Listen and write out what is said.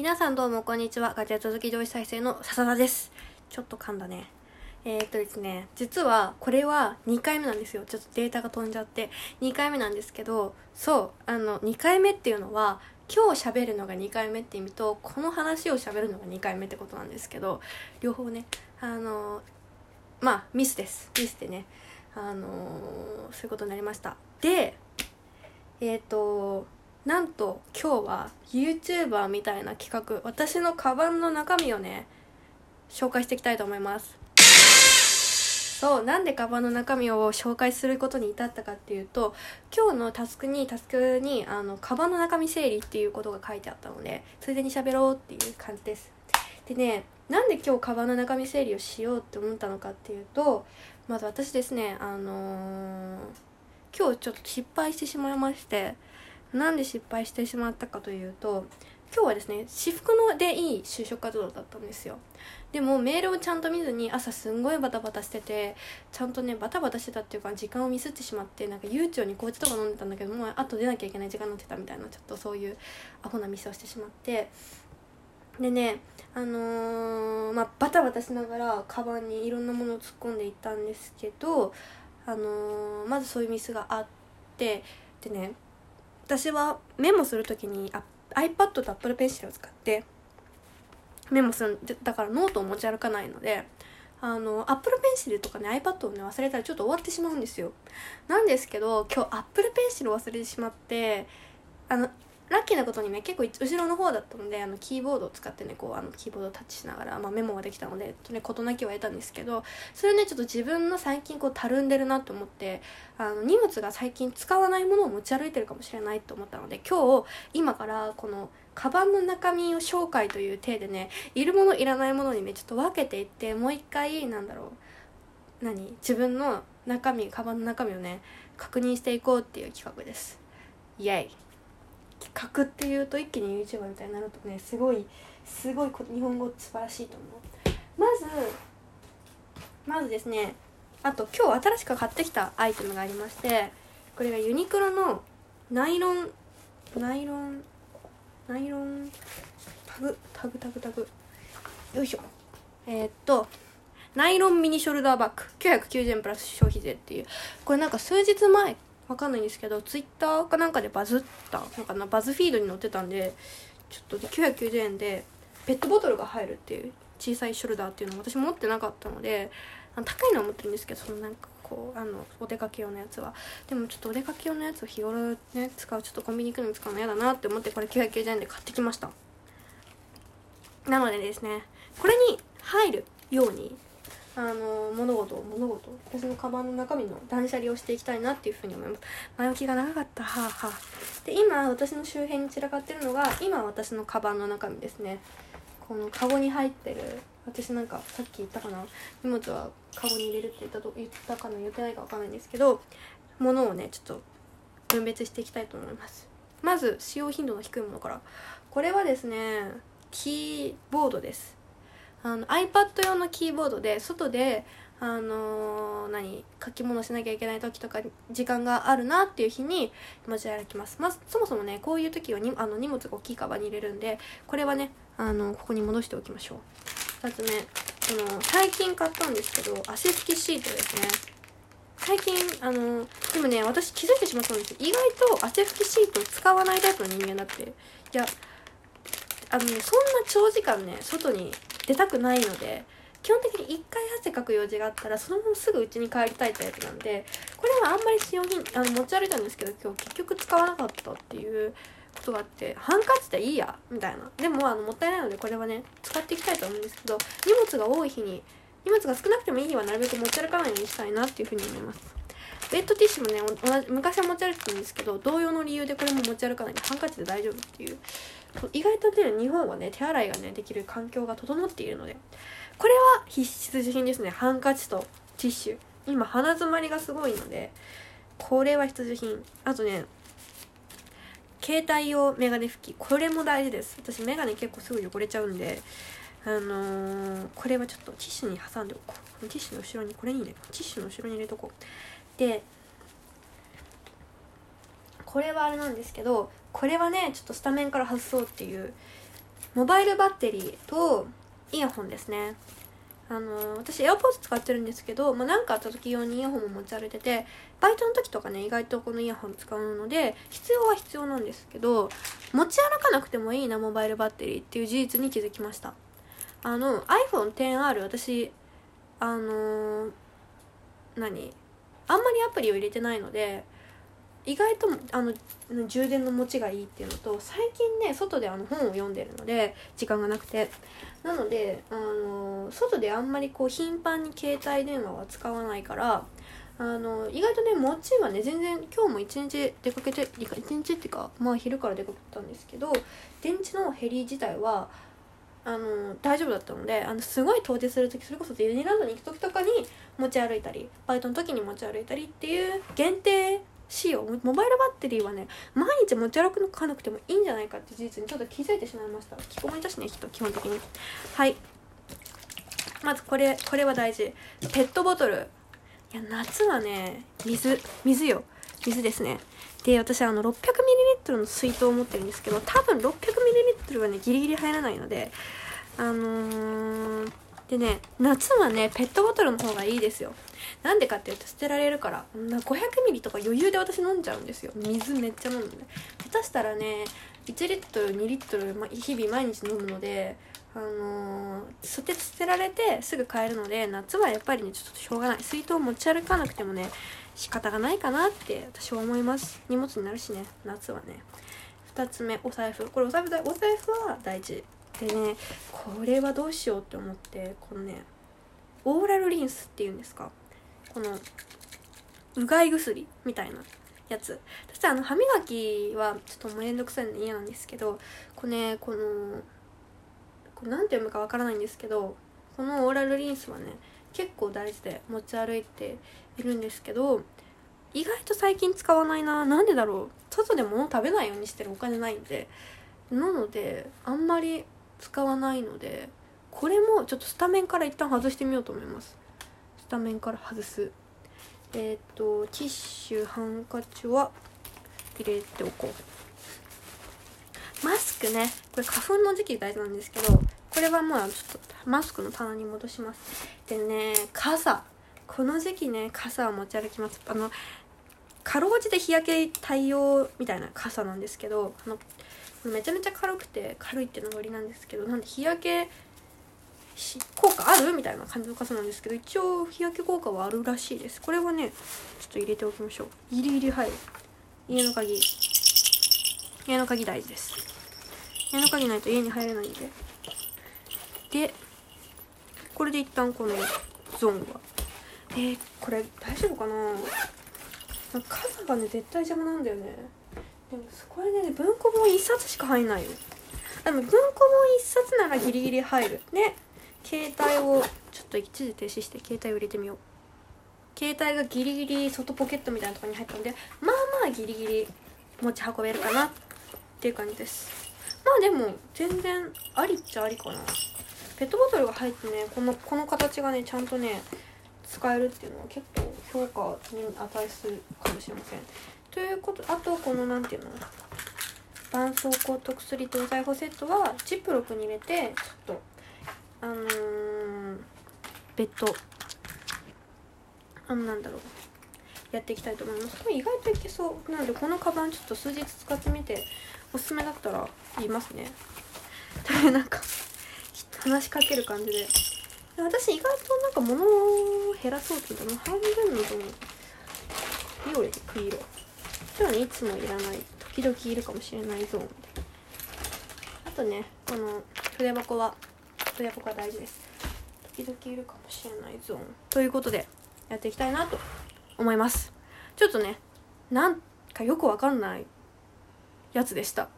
皆さんどうもこんにちは。ガジェット好き上位再生の笹田です。ちょっと噛んだね。えー、っとですね。実はこれは2回目なんですよ。ちょっとデータが飛んじゃって。2回目なんですけどそうあの2回目っていうのは今日喋るのが2回目って意味とこの話を喋るのが2回目ってことなんですけど両方ねあのまあミスです。ミスでねあのそういうことになりました。でえっ、となんと今日は YouTuber みたいな企画私のカバンの中身をね紹介していきたいと思います。そうなんでカバンの中身を紹介することに至ったかっていうと今日のタスクにタスクにあのカバンの中身整理っていうことが書いてあったのでついでに喋ろうっていう感じです。でねなんで今日カバンの中身整理をしようって思ったのかっていうとまず私ですねあのー、今日ちょっと失敗してしまいましてなんで失敗してしまったかというと今日はですね私服のでいい就職活動だったんですよ。でもメールをちゃんと見ずに朝すんごいバタバタしててちゃんとねバタバタしてたっていうか時間をミスってしまってなんか悠長に紅茶とか飲んでたんだけどもうあと出なきゃいけない時間になってたみたいなちょっとそういうアホなミスをしてしまって。でねあのー、まあバタバタしながらカバンにいろんなものを突っ込んでいったんですけどあのー、まずそういうミスがあってでね私はメモする時にあ iPad と Apple Pencil を使ってメモするだからノートを持ち歩かないのであの Apple Pencil とかね iPad をね忘れたらちょっと終わってしまうんですよ。なんですけど今日 Apple Pencil を忘れてしまってあのラッキーなことにね結構後ろの方だったのであのキーボードを使ってねこうあのキーボードをタッチしながら、まあ、メモができたのでね事なきは得たんですけどそれねちょっと自分の最近こうたるんでるなと思ってあの荷物が最近使わないものを持ち歩いてるかもしれないと思ったので今日今からこのカバンの中身を紹介という体でねいるものいらないものにねちょっと分けていってもう一回なんだろう何？自分の中身カバンの中身をね確認していこうっていう企画です。イエイ。企画っていうと一気に YouTuber みたいになるとねすごいすごい日本語素晴らしいと思う。まずまずですねあと今日新しく買ってきたアイテムがありましてこれがユニクロのナイロンナイロンナイロンタグタグタグタグ。よいしょ。えー、っとナイロンミニショルダーバッグ。990円プラス消費税っていう。これなんか数日前わかんないんですけどツイッターかなんかでバズったのかなバズフィードに載ってたんでちょっと990円でペットボトルが入るっていう小さいショルダーっていうのを私持ってなかったので高いのは持ってるんですけどそのなんかこうあのお出かけ用のやつは。でもちょっとお出かけ用のやつを日頃ね使うちょっとコンビニ行くのに使うの嫌だなって思ってこれ990円で買ってきました。なのでですねこれに入るようにあの物事物事？私のカバンの中身の断捨離をしていきたいなっていうふうに思います。前置きが長かった。はあはあ。で今私の周辺に散らかってるのが今私のカバンの中身ですね。このカゴに入ってる私なんかさっき言ったかな？荷物はカゴに入れるって言ったと言ったかな言ってないか分かんないんですけど物をねちょっと分別していきたいと思います。まず使用頻度の低いものから。これはですねキーボードです。あの iPad 用のキーボードで外であのー、何書き物しなきゃいけない時とか時間があるなっていう日に持ち歩きます。まずそもそもねこういう時はにあの荷物が大きいカバンに入れるんでこれはねあのここに戻しておきましょう。2つ目その最近買ったんですけど汗拭きシートですね。最近あのでもね私気づいてしまったんです意外と汗拭きシートを使わないタイプの人間だって。いやあのねそんな長時間ね外に出たくないので基本的に1回汗かく用事があったらそのまますぐ家に帰りたいタイプなんでこれはあんまり使用品あの持ち歩いたんですけど今日結局使わなかったっていうことがあってハンカチでいいやみたいな。でもあのもったいないのでこれはね使っていきたいと思うんですけど荷物が多い日に荷物が少なくてもいい日はなるべく持ち歩かないようにしたいなっていうふうに思います。ウェットティッシュもね同じ昔は持ち歩いてたんですけど同様の理由でこれも持ち歩かないでハンカチで大丈夫っていう。意外とね日本はね手洗いがねできる環境が整っているのでこれは必須品ですね。ハンカチとティッシュ。今鼻詰まりがすごいのでこれは必需品。あとね携帯用メガネ拭き。これも大事です。私メガネ結構すぐ汚れちゃうんであのー、これはちょっとティッシュに挟んでおこう。ティッシュの後ろにこれにねティッシュの後ろに入れとこう。でこれはあれなんですけどこれはねちょっとスタメンから外そうっていうモバイルバッテリーとイヤホンですね。あの私 AirPods 使ってるんですけど何、まあ、かあった時用にイヤホンも持ち歩いててバイトの時とかね意外とこのイヤホン使うので必要は必要なんですけど持ち歩かなくてもいいなモバイルバッテリーっていう事実に気づきました。あの iPhone10R 私あのー、何？あんまりアプリを入れてないので意外とあの充電の持ちがいいっていうのと最近ね外であの本を読んでるので時間がなくて。なのであの外であんまりこう頻繁に携帯電話は使わないからあの意外とね持ちはね全然今日も一日出かけて一日っていうかまあ昼から出かけたんですけど電池の減り自体はあの大丈夫だったのであのすごい遠出する時それこそディズニーランドに行く時とかに持ち歩いたりバイトの時に持ち歩いたりっていう限定仕様モバイルバッテリーはね毎日持ち歩かなくてもいいんじゃないかって事実にちょっと気づいてしまいました。着込みだしね人基本的に。はい。まずこれこれは大事。ペットボトル。いや夏はね水水よ。水ですね。で私あの 600ml の水筒を持ってるんですけど多分 600ml はねギリギリ入らないのであのー、でね夏はねペットボトルの方がいいですよ。なんでかっていうと捨てられるから。500ミリとか余裕で私飲んじゃうんですよ。水めっちゃ飲むんで下手したらね1リットル2リットル、ま、日々毎日飲むのであのー、捨て捨てられてすぐ買えるので夏はやっぱりねちょっとしょうがない。水筒持ち歩かなくてもね仕方がないかなって私は思います。荷物になるしね夏はね。2つ目お財布。これお財布だお財布は大事。でねこれはどうしようって思ってこのねオーラルリンスっていうんですか？このうがい薬みたいなやつ。そしてあの歯磨きはちょっともうめんどくさいので嫌なんですけどこれねこのこれ何て読むかわからないんですけどこのオーラルリンスはね結構大事で持ち歩いているんですけど意外と最近使わないな。なんでだろう。外で物食べないようにしてるお金ないんで。なのであんまり使わないのでこれもちょっとスタメンから一旦外してみようと思います。スタメンから外す。えっ、とティッシュハンカチは入れておこう。マスクねこれ花粉の時期大事なんですけどこれはまあちょっとマスクの棚に戻します。でね傘。この時期ね傘を持ち歩きます。あのかろうじて日焼け対応みたいな傘なんですけどあのめちゃめちゃ軽くて軽いってのが売りなんですけどなんで日焼け効果あるみたいな感じの傘なんですけど一応日焼け効果はあるらしいです。これはねちょっと入れておきましょう。ギリギリ入る家の鍵。家の鍵大事です。家の鍵ないと家に入れないんで。でこれで一旦このゾーンは。えー、これ大丈夫かな？傘がね絶対邪魔なんだよね。でもこれね文庫本1冊しか入んないよでも文庫本1冊ならギリギリ入る。ね。携帯をちょっと一時停止して携帯を入れてみよう。携帯がギリギリ外ポケットみたいなところに入ったんでまあまあギリギリ持ち運べるかな。っていう感じです。まあでも全然ありっちゃありかな。ペットボトルが入ってねこのこの形がねちゃんとね使えるっていうのは結構評価に値するかもしれません。ということあとこの何ていうの？絆創膏と薬とお財布セットはジップロックに入れてちょっとあのー、別途あのなんだろうやっていきたいと思います。意外といけそう。なのでこのカバンちょっと数日使ってみておすすめだったら言いますね。というなんか話しかける感じで。私意外となんか物を減らそうって言ったら半分のと思うビオレクイ色今日ねいつもいらない。時々いるかもしれないゾーンで。あとねこの筆箱は筆箱が大事です。時々いるかもしれないゾーン。ということでやっていきたいなと思います。ちょっとねなんかよくわかんないやつでした。